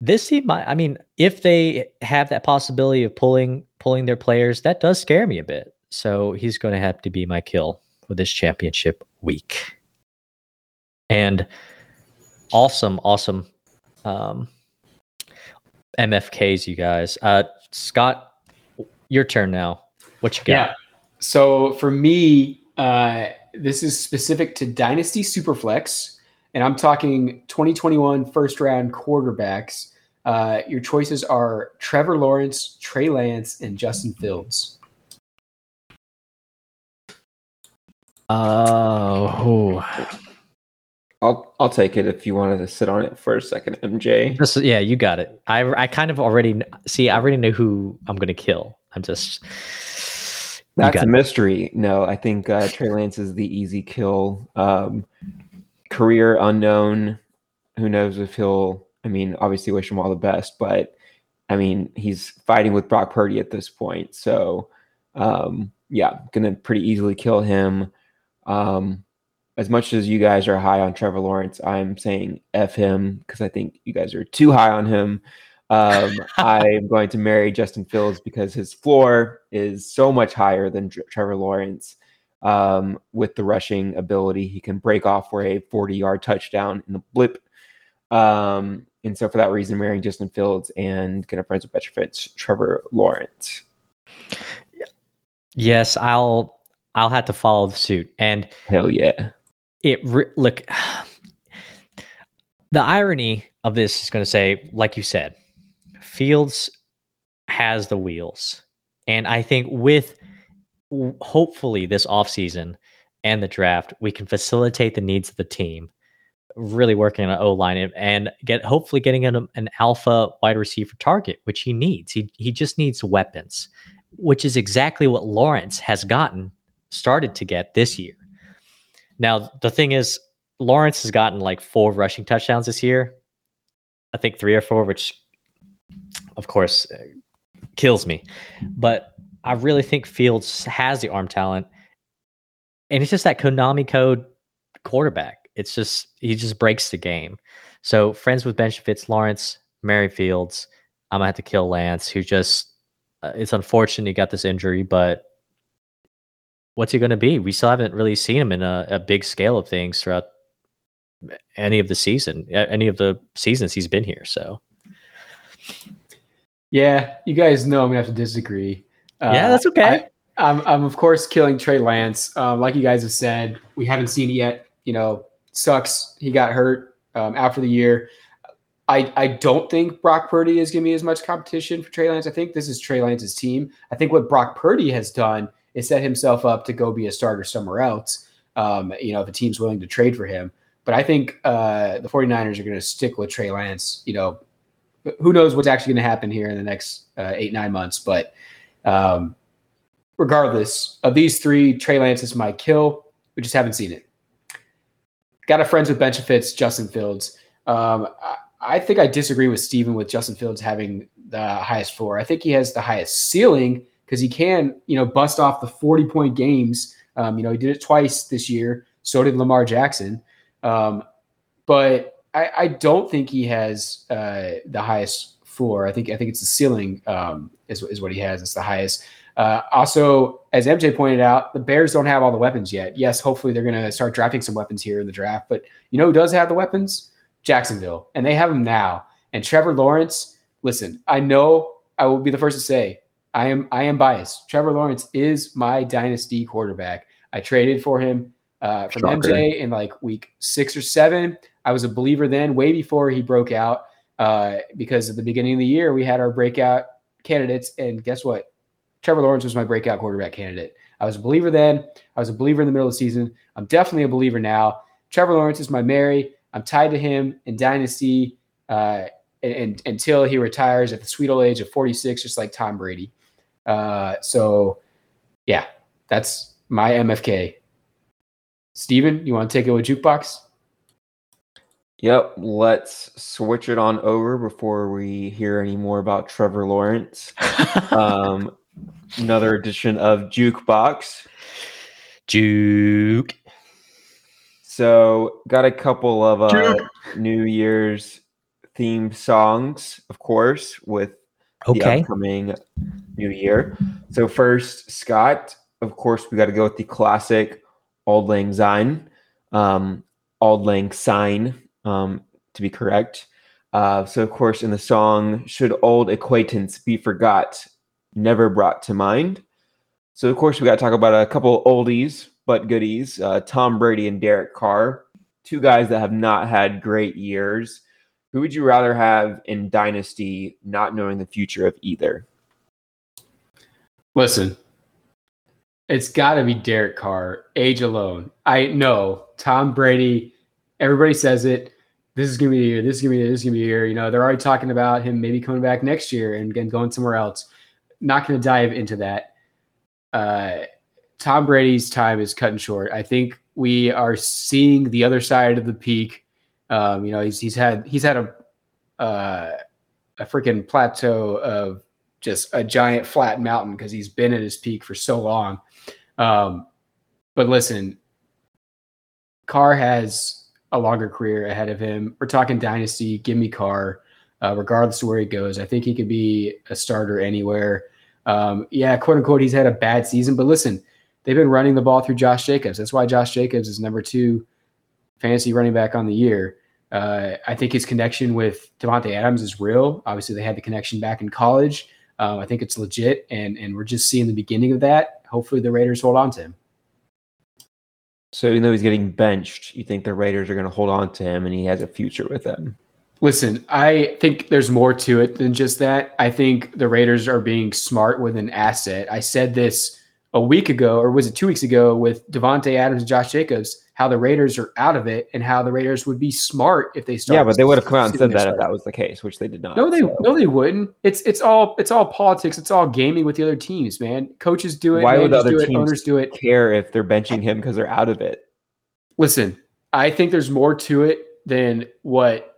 This team, I mean, if they have that possibility of pulling pulling their players, that does scare me a bit. So he's going to have to be my kill for this championship week. And awesome, awesome um, MFKs, you guys. Uh, Scott, your turn now. What you got? Yeah. So for me, uh, this is specific to Dynasty Superflex, and I'm talking 2021 first round quarterbacks. Uh, your choices are Trevor Lawrence, Trey Lance, and Justin Fields. Oh, I'll I'll take it if you wanted to sit on it for a second, MJ. Just, yeah, you got it. I I kind of already see. I already know who I'm going to kill. I'm just. That's a mystery. No, I think uh, Trey Lance is the easy kill. Um, career unknown. Who knows if he'll? I mean, obviously, wish him all the best, but I mean, he's fighting with Brock Purdy at this point. So, um, yeah, gonna pretty easily kill him. Um, as much as you guys are high on Trevor Lawrence, I'm saying F him because I think you guys are too high on him. Um, <laughs> I'm going to marry Justin Fields because his floor is so much higher than Trevor Lawrence. um, with the rushing ability. He can break off for a 40 yard touchdown in the blip. Um, and so for that reason, marrying Justin Fields and kind of friends with Fits, Trevor Lawrence. Yes, I'll I'll have to follow the suit. And hell yeah, it re- look. <sighs> The irony of this is going to say, like you said, Fields has the wheels, and I think with hopefully this offseason and the draft, we can facilitate the needs of the team really working on O line and get hopefully getting an, an alpha wide receiver target, which he needs. He he just needs weapons, which is exactly what Lawrence has gotten started to get this year. Now the thing is, Lawrence has gotten like four rushing touchdowns this year. I think three or four, which of course uh, kills me. But I really think Fields has the arm talent. And it's just that Konami code quarterback. It's just he just breaks the game. So friends with bench fits Lawrence, Mary Fields. I'm gonna have to kill Lance, who just uh, it's unfortunate he got this injury, but what's he gonna be? We still haven't really seen him in a, a big scale of things throughout any of the season, any of the seasons he's been here. So, yeah, you guys know I'm gonna have to disagree. Uh, yeah, that's okay. I, am I'm, I'm of course killing Trey Lance. Um, like you guys have said, we haven't seen it yet. You know, sucks. He got hurt um, after the year. I, I don't think Brock Purdy is going to be as much competition for Trey Lance. I think this is Trey Lance's team. I think what Brock Purdy has done is set himself up to go be a starter somewhere else. Um, you know, if a team's willing to trade for him. But I think uh, the 49ers are going to stick with Trey Lance. You know, who knows what's actually going to happen here in the next uh, eight, nine months. But um, regardless of these three, Trey Lance is my kill. We just haven't seen it. Got a friends with benefits, Justin Fields. Um, I, I think I disagree with Steven with Justin Fields having the highest floor. I think he has the highest ceiling because he can, you know, bust off the 40 point games. Um, you know, he did it twice this year. So did Lamar Jackson. Um, but I, I, don't think he has uh, the highest floor. I think I think it's the ceiling um, is, is what he has. It's the highest. Uh, also, as MJ pointed out, the Bears don't have all the weapons yet. Yes, hopefully they're going to start drafting some weapons here in the draft. But you know who does have the weapons? Jacksonville, and they have them now. And Trevor Lawrence, listen, I know I will be the first to say I am I am biased. Trevor Lawrence is my dynasty quarterback. I traded for him uh, from Shocker. MJ in like week six or seven. I was a believer then, way before he broke out. Uh, because at the beginning of the year we had our breakout candidates, and guess what? Trevor Lawrence was my breakout quarterback candidate. I was a believer then. I was a believer in the middle of the season. I'm definitely a believer now. Trevor Lawrence is my Mary. I'm tied to him in Dynasty uh, and, and, until he retires at the sweet old age of 46, just like Tom Brady. Uh, so, yeah, that's my MFK. Steven, you want to take it with Jukebox? Yep, let's switch it on over before we hear any more about Trevor Lawrence. um, another edition of Jukebox. Juke. So, got a couple of uh, New Year's themed songs, of course, with okay. the upcoming new year. So, first, Scott, of course, we got to go with the classic Auld Lang Syne, um, Auld Lang Syne, um, to be correct. Uh, so, of course, in the song, Should Old Acquaintance Be Forgot, never brought to mind. So, of course, we got to talk about a couple oldies but goodies. Uh, Tom Brady and Derek Carr, two guys that have not had great years. Who would you rather have in Dynasty, not knowing the future of either? Listen, it's got to be Derek Carr, age alone. I know Tom Brady, everybody says it. This is to be a year. This is to be This is to be a year. You know, they're already talking about him maybe coming back next year and again going somewhere else not to dive into that. Uh, Tom Brady's time is cutting short. I think we are seeing the other side of the peak. Um, you know, he's he's had he's had a uh, a freaking plateau of just a giant flat mountain because he's been at his peak for so long. Um, but listen, Carr has a longer career ahead of him. We're talking dynasty. Give me Carr, uh, regardless of where he goes. I think he could be a starter anywhere. Um, yeah, quote unquote, he's had a bad season, but listen, they've been running the ball through Josh Jacobs. That's why Josh Jacobs is number two fantasy running back on the year. Uh, I think his connection with Davante Adams is real. Obviously, they had the connection back in college. Uh, I think it's legit, and and we're just seeing the beginning of that. Hopefully, the Raiders hold on to him. So even though he's getting benched, you think the Raiders are going to hold on to him and he has a future with them? Listen, I think there's more to it than just that. I think the Raiders are being smart with an asset. I said this a week ago, or was it two weeks ago, with Davante Adams and Josh Jacobs, how the Raiders are out of it and how the Raiders would be smart if they start. Yeah, but they would have come out and said that if that was the case, which they did not. No, they so. no, they wouldn't. It's it's all it's all politics. It's all gaming with the other teams, man. Coaches do it. Why would other do it, teams owners do it? Care if they're benching him because they're out of it? Listen, I think there's more to it than what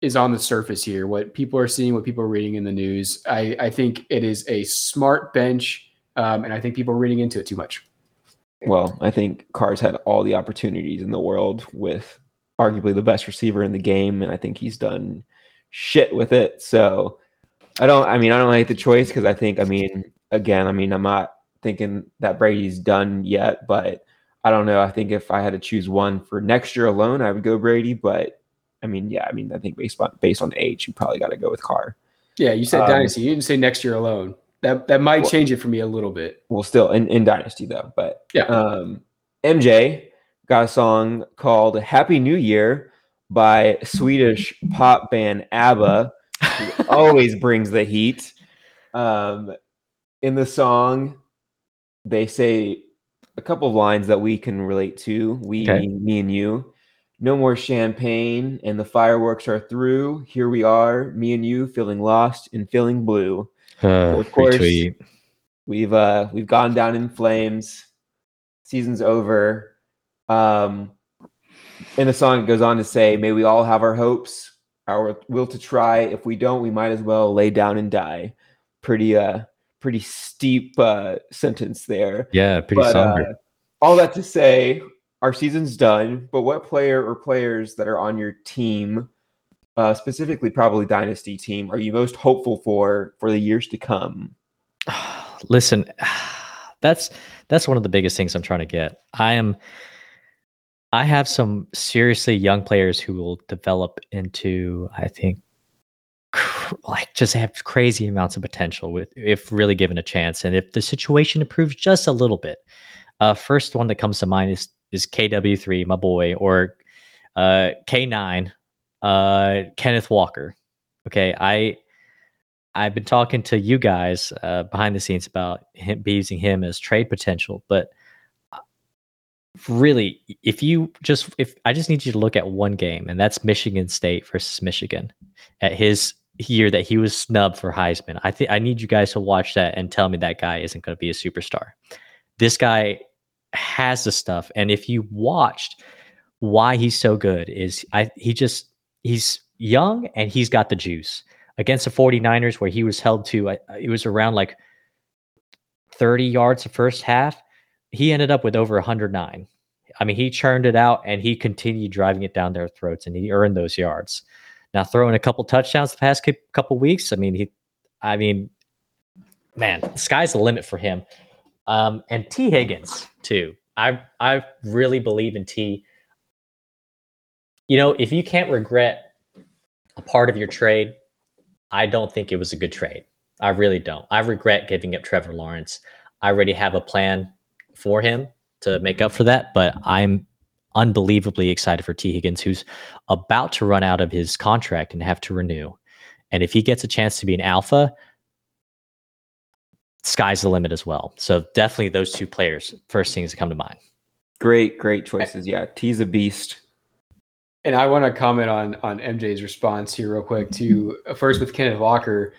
is on the surface here. What people are seeing, what people are reading in the news. I I think it is a smart bench um, and I think people are reading into it too much. Well, I think Carr's had all the opportunities in the world with arguably the best receiver in the game, and I think he's done shit with it. So I don't. I mean, I don't like the choice because I think. I mean, again, I mean, I'm not thinking that Brady's done yet, but I don't know. I think if I had to choose one for next year alone, I would go Brady. But I mean, yeah, I mean, I think based on based on age, you probably got to go with Carr. Yeah, you said um, dynasty. You didn't say next year alone. That that might well, change it for me a little bit. Well, still in, in Dynasty though, but yeah. Um, MJ got a song called "Happy New Year" by Swedish pop band ABBA, <laughs> always brings the heat. Um, in the song, they say a couple of lines that we can relate to. We, okay. me, and you. No more champagne, and the fireworks are through. Here we are, me and you, feeling lost and feeling blue. Uh, of course, retweet. we've uh, we've gone down in flames. Season's over. Um, in the song, it goes on to say, "May we all have our hopes, our will to try. If we don't, we might as well lay down and die." Pretty uh, pretty steep uh, sentence there. Yeah, pretty but, somber. Uh, all that to say, our season's done. But what player or players that are on your team uh, specifically probably dynasty team are you most hopeful for for the years to come? <sighs> Listen, <sighs> that's that's one of the biggest things I'm trying to get. I am I have some seriously young players who will develop into I think like just have crazy amounts of potential with if really given a chance and if the situation improves just a little bit. Uh, first one that comes to mind is is KW3, my boy, or uh, K9 uh, Kenneth Walker. Okay, I I've been talking to you guys uh, behind the scenes about him using him as trade potential, but uh, really, if you just if I just need you to look at one game, and that's Michigan State versus Michigan at his year that he was snubbed for Heisman. I think I need you guys to watch that and tell me that guy isn't going to be a superstar. This guy has the stuff, and if you watched why he's so good is I he just he's young and he's got the juice. Against the 49ers, where he was held to, it was around like 30 yards the first half. He ended up with over 109. I mean, he churned it out and he continued driving it down their throats and he earned those yards. Now, throwing a couple touchdowns the past couple weeks, I mean, he, I mean, man, the sky's the limit for him. Um, and Tee Higgins too. I I really believe in T you know, if you can't regret a part of your trade, I don't think it was a good trade. I really don't. I regret giving up Trevor Lawrence. I already have a plan for him to make up for that, but I'm unbelievably excited for Tee Higgins, who's about to run out of his contract and have to renew. And if he gets a chance to be an alpha, sky's the limit as well. So definitely those two players, first things that come to mind. Great, great choices. Yeah, T's a beast. And I want to comment on on MJ's response here real quick to uh, first with Kenneth Walker.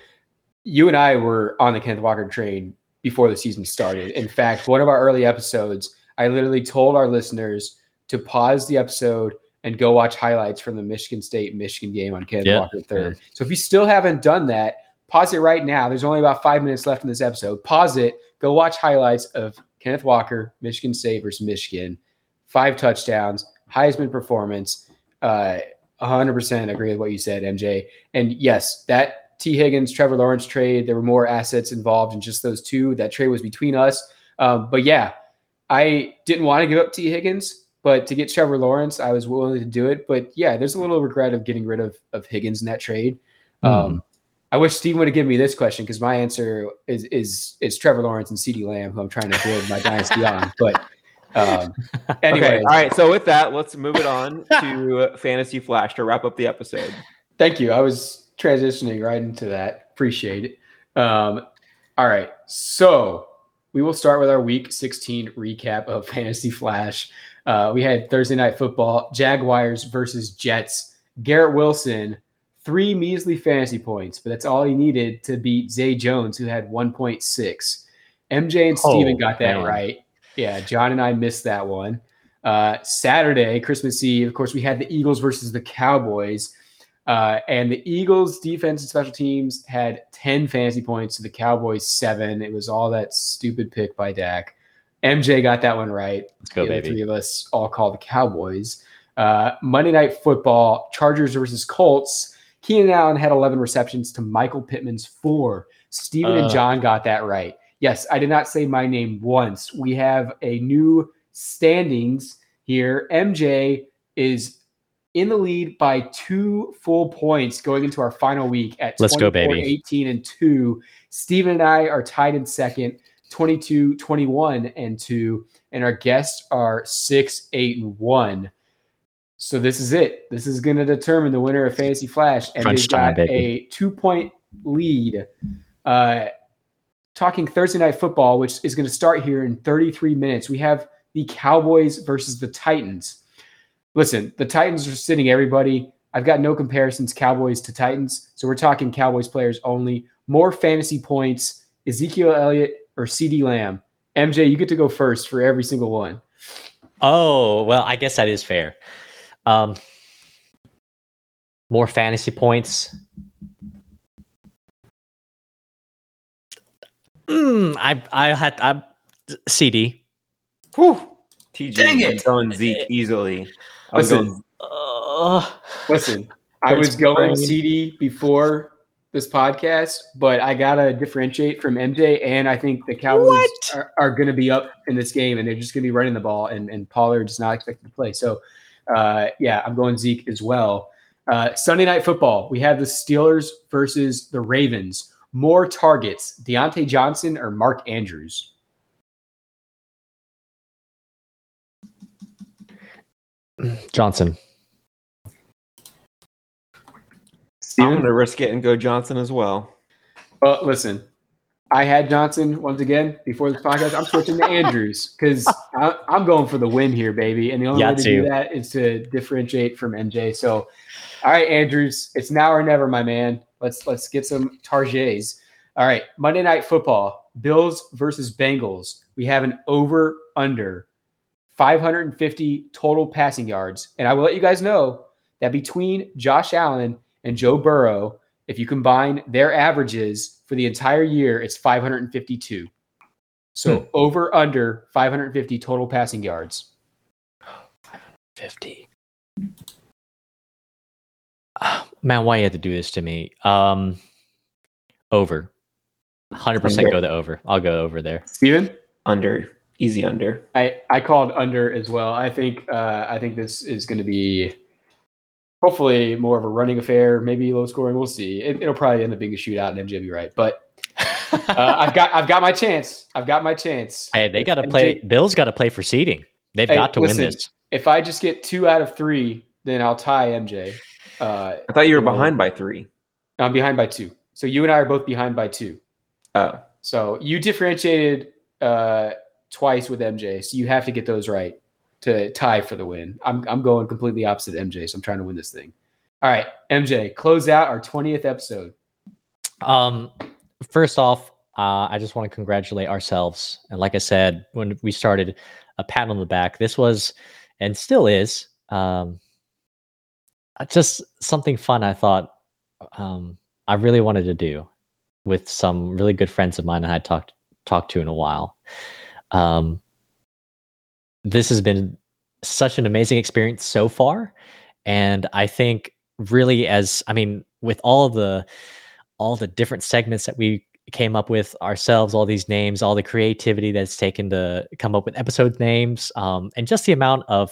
You and I were on the Kenneth Walker train before the season started. In fact, one of our early episodes, I literally told our listeners to pause the episode and go watch highlights from the Michigan State Michigan game on Kenneth yeah. Walker third. So if you still haven't done that, pause it right now. There's only about five minutes left in this episode. Pause it, go watch highlights of Kenneth Walker, Michigan State versus Michigan, five touchdowns, Heisman performance uh, 100% agree with what you said, MJ. And yes, that Tee Higgins, Trevor Lawrence trade, there were more assets involved in just those two. That trade was between us. Um, but yeah, I didn't want to give up Tee Higgins, but to get Trevor Lawrence, I was willing to do it. But yeah, there's a little regret of getting rid of of Higgins in that trade. Mm. Um, I wish Steve would have given me this question because my answer is is is Trevor Lawrence and CeeDee Lamb, who I'm trying to build my dynasty on. But um, anyway, <laughs> Okay, all right. So with that, let's move it on to <laughs> Fantasy Flash to wrap up the episode. Thank you. I was transitioning right into that. Appreciate it. Um, all right. So we will start with our week 16 recap of <laughs> Fantasy Flash. Uh, we had Thursday night football, Jaguars versus Jets. Garrett Wilson, three measly fantasy points, but that's all he needed to beat Zay Jones, who had 1.6. MJ and Steven Oh, got that man. right. Yeah, John and I missed that one. Uh, Saturday, Christmas Eve, of course, we had the Eagles versus the Cowboys. Uh, and the Eagles defense and special teams had 10 fantasy points to the Cowboys seven. It was all that stupid pick by Dak. MJ got that one right. Let's go, the baby. three of us all call the Cowboys. Uh, Monday Night Football, Chargers versus Colts. Keenan Allen had 11 receptions to Michael Pittman's four. Steven and Uh. John got that right. Yes, I did not say my name once. We have a new standings here. MJ is in the lead by two full points going into our final week at Let's go, 24, baby. 18 and 2. Steven and I are tied in second, 22, 21 and 2. And our guests are 6, 8, and 1. So this is it. This is going to determine the winner of Fantasy Flash. And Crunch they've got a two point lead. Uh, talking Thursday night football, which is going to start here in 33 minutes. We have the Cowboys versus the Titans. Listen, the Titans are sitting everybody. I've got no comparisons, Cowboys to Titans. So we're talking Cowboys players only. More fantasy points, Ezekiel Elliott or CeeDee Lamb. MJ, you get to go first for every single one. Oh, well, I guess that is fair. Um, more fantasy points. Mm, I I had I CeeDee. Whew. TG, Dang I'm it. going Zeke easily. I was Listen, going Uh, Listen, <laughs> I was going. CeeDee before this podcast, but I gotta differentiate from MJ, and I think the Cowboys What? are, are going to be up in this game, and they're just going to be running the ball, and and Pollard's not expected to play. So, uh, yeah, I'm going Zeke as well. Uh, Sunday night football, we have the Steelers versus the Ravens. More targets, Diontae Johnson or Mark Andrews? Johnson. I'm going to risk it and go Johnson as well. Well, listen, I had Johnson once again before this podcast. I'm switching to Andrews because I'm going for the win here, baby. And the only Yeah, way to do that is to differentiate from MJ. So, all right, Andrews, it's now or never, my man. Let's let's get some Tarjets. All right, Monday Night Football: Bills versus Bengals. We have an over under 550 total passing yards, and I will let you guys know that between Josh Allen and Joe Burrow, if you combine their averages for the entire year, it's 552. So over under 550 total passing yards. 50. Ah, Man, why you had to do this to me? Um, over. 100% Under. go the over. I'll go over there. Steven? Under. Easy under. I, I called under as well. I think uh, I think this is going to be hopefully more of a running affair, maybe low scoring. We'll see. It, it'll probably end up being a shootout, and MJ be right. But uh, <laughs> I've got I've got my chance. I've got my chance. hey, they got to MJ play. Bill's got to play for seeding. They've Hey, got to listen. win this. If I just get two out of three, then I'll tie MJ. Uh, I thought you were behind by three. I'm behind by two. So you and I are both behind by two. Oh, So you differentiated uh, twice with MJ, so you have to get those right to tie for the win. I'm I'm going completely opposite MJ, so I'm trying to win this thing. All right, MJ, close out our 20th episode. Um, first off, uh, I just want to congratulate ourselves. And like I said, when we started, a pat on the back. This was, and still is, um, just something fun. I thought um, I really wanted to do with some really good friends of mine I had talked talked to in a while. Um, this has been such an amazing experience so far, and I think really as I mean with all the all the different segments that we came up with ourselves all these names, all the creativity that's taken to come up with episode names, um, and just the amount of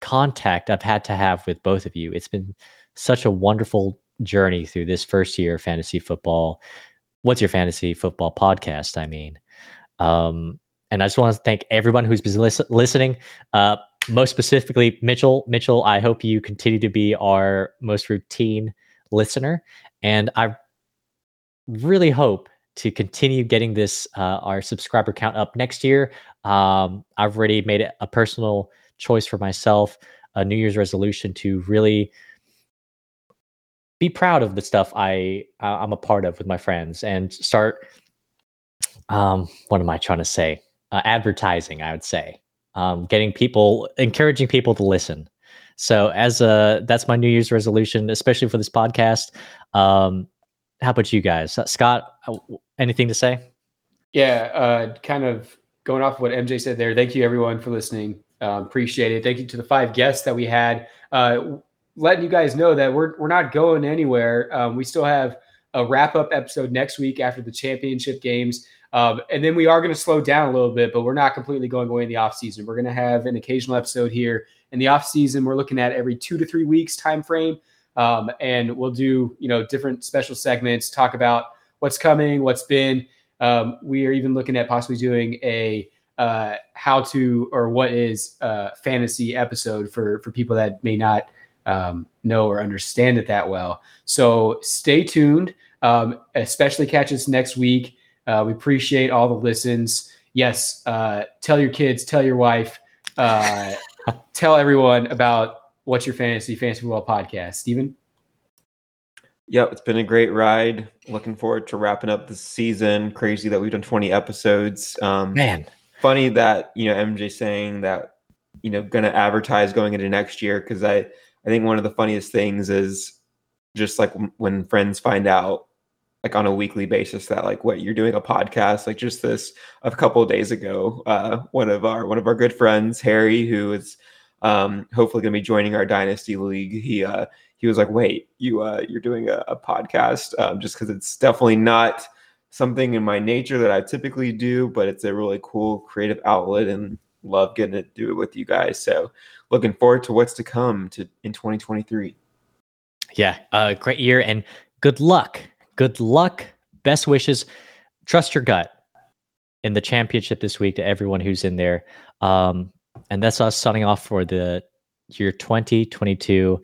contact I've had to have with both of you. It's been such a wonderful journey through this first year of fantasy football. What's your fantasy football podcast? I mean, um, and I just want to thank everyone who's been lis- listening. Uh, most specifically, Mitchell. Mitchell, I hope you continue to be our most routine listener, and I really hope to continue getting this uh, our subscriber count up next year. Um, I've already made it a personal choice for myself, a New Year's resolution to really be proud of the stuff I I'm a part of with my friends and start. Um, what am I trying to say? Uh, advertising, I would say, um, getting people, encouraging people to listen. So as a that's my New Year's resolution, especially for this podcast. Um, how about you guys, uh, Scott? Uh, anything to say? Yeah, uh, kind of going off of what MJ said there. Thank you everyone for listening. Uh, appreciate it. Thank you to the five guests that we had. Uh, letting you guys know that we're we're not going anywhere. Um, we still have a wrap up episode next week after the championship games. Um, and then we are going to slow down a little bit, but we're not completely going away in the off season. We're going to have an occasional episode here in the off season. We're looking at every two to three weeks time frame, um, and we'll do you know different special segments, talk about what's coming, what's been. Um, we are even looking at possibly doing a uh, how to or what is a fantasy episode for for people that may not um, know or understand it that well. So stay tuned. Um, especially catch us next week. Uh, we appreciate all the listens. Yes, uh, tell your kids, tell your wife, uh, <laughs> tell everyone about what's your fantasy fantasy football podcast. Stephen. Yep, it's been a great ride. Looking forward to wrapping up the season. Crazy that we've done 20 episodes. Um, Man, funny that you know MJ saying that you know going to advertise going into next year because I I think one of the funniest things is just like when friends find out like on a weekly basis that like what you're doing a podcast like just this a couple days ago uh one of our one of our good friends Harry who is um hopefully going to be joining our dynasty league he uh he was like wait you uh you're doing a, a podcast um just because it's definitely not something in my nature that I typically do but it's a really cool creative outlet and love getting to do it with you guys so looking forward to what's to come to in 2023 yeah, uh, great year and good luck. Good luck. Best wishes. Trust your gut in the championship this week to everyone who's in there. Um, and that's us signing off for the year 2022.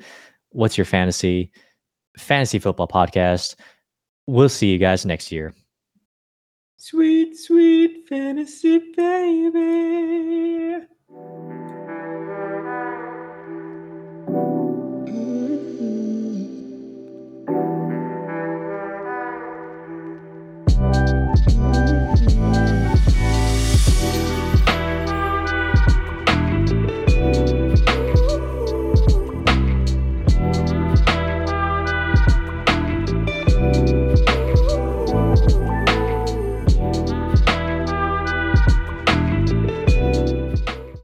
What's your fantasy? Fantasy football podcast. We'll see you guys next year. Sweet, sweet fantasy baby.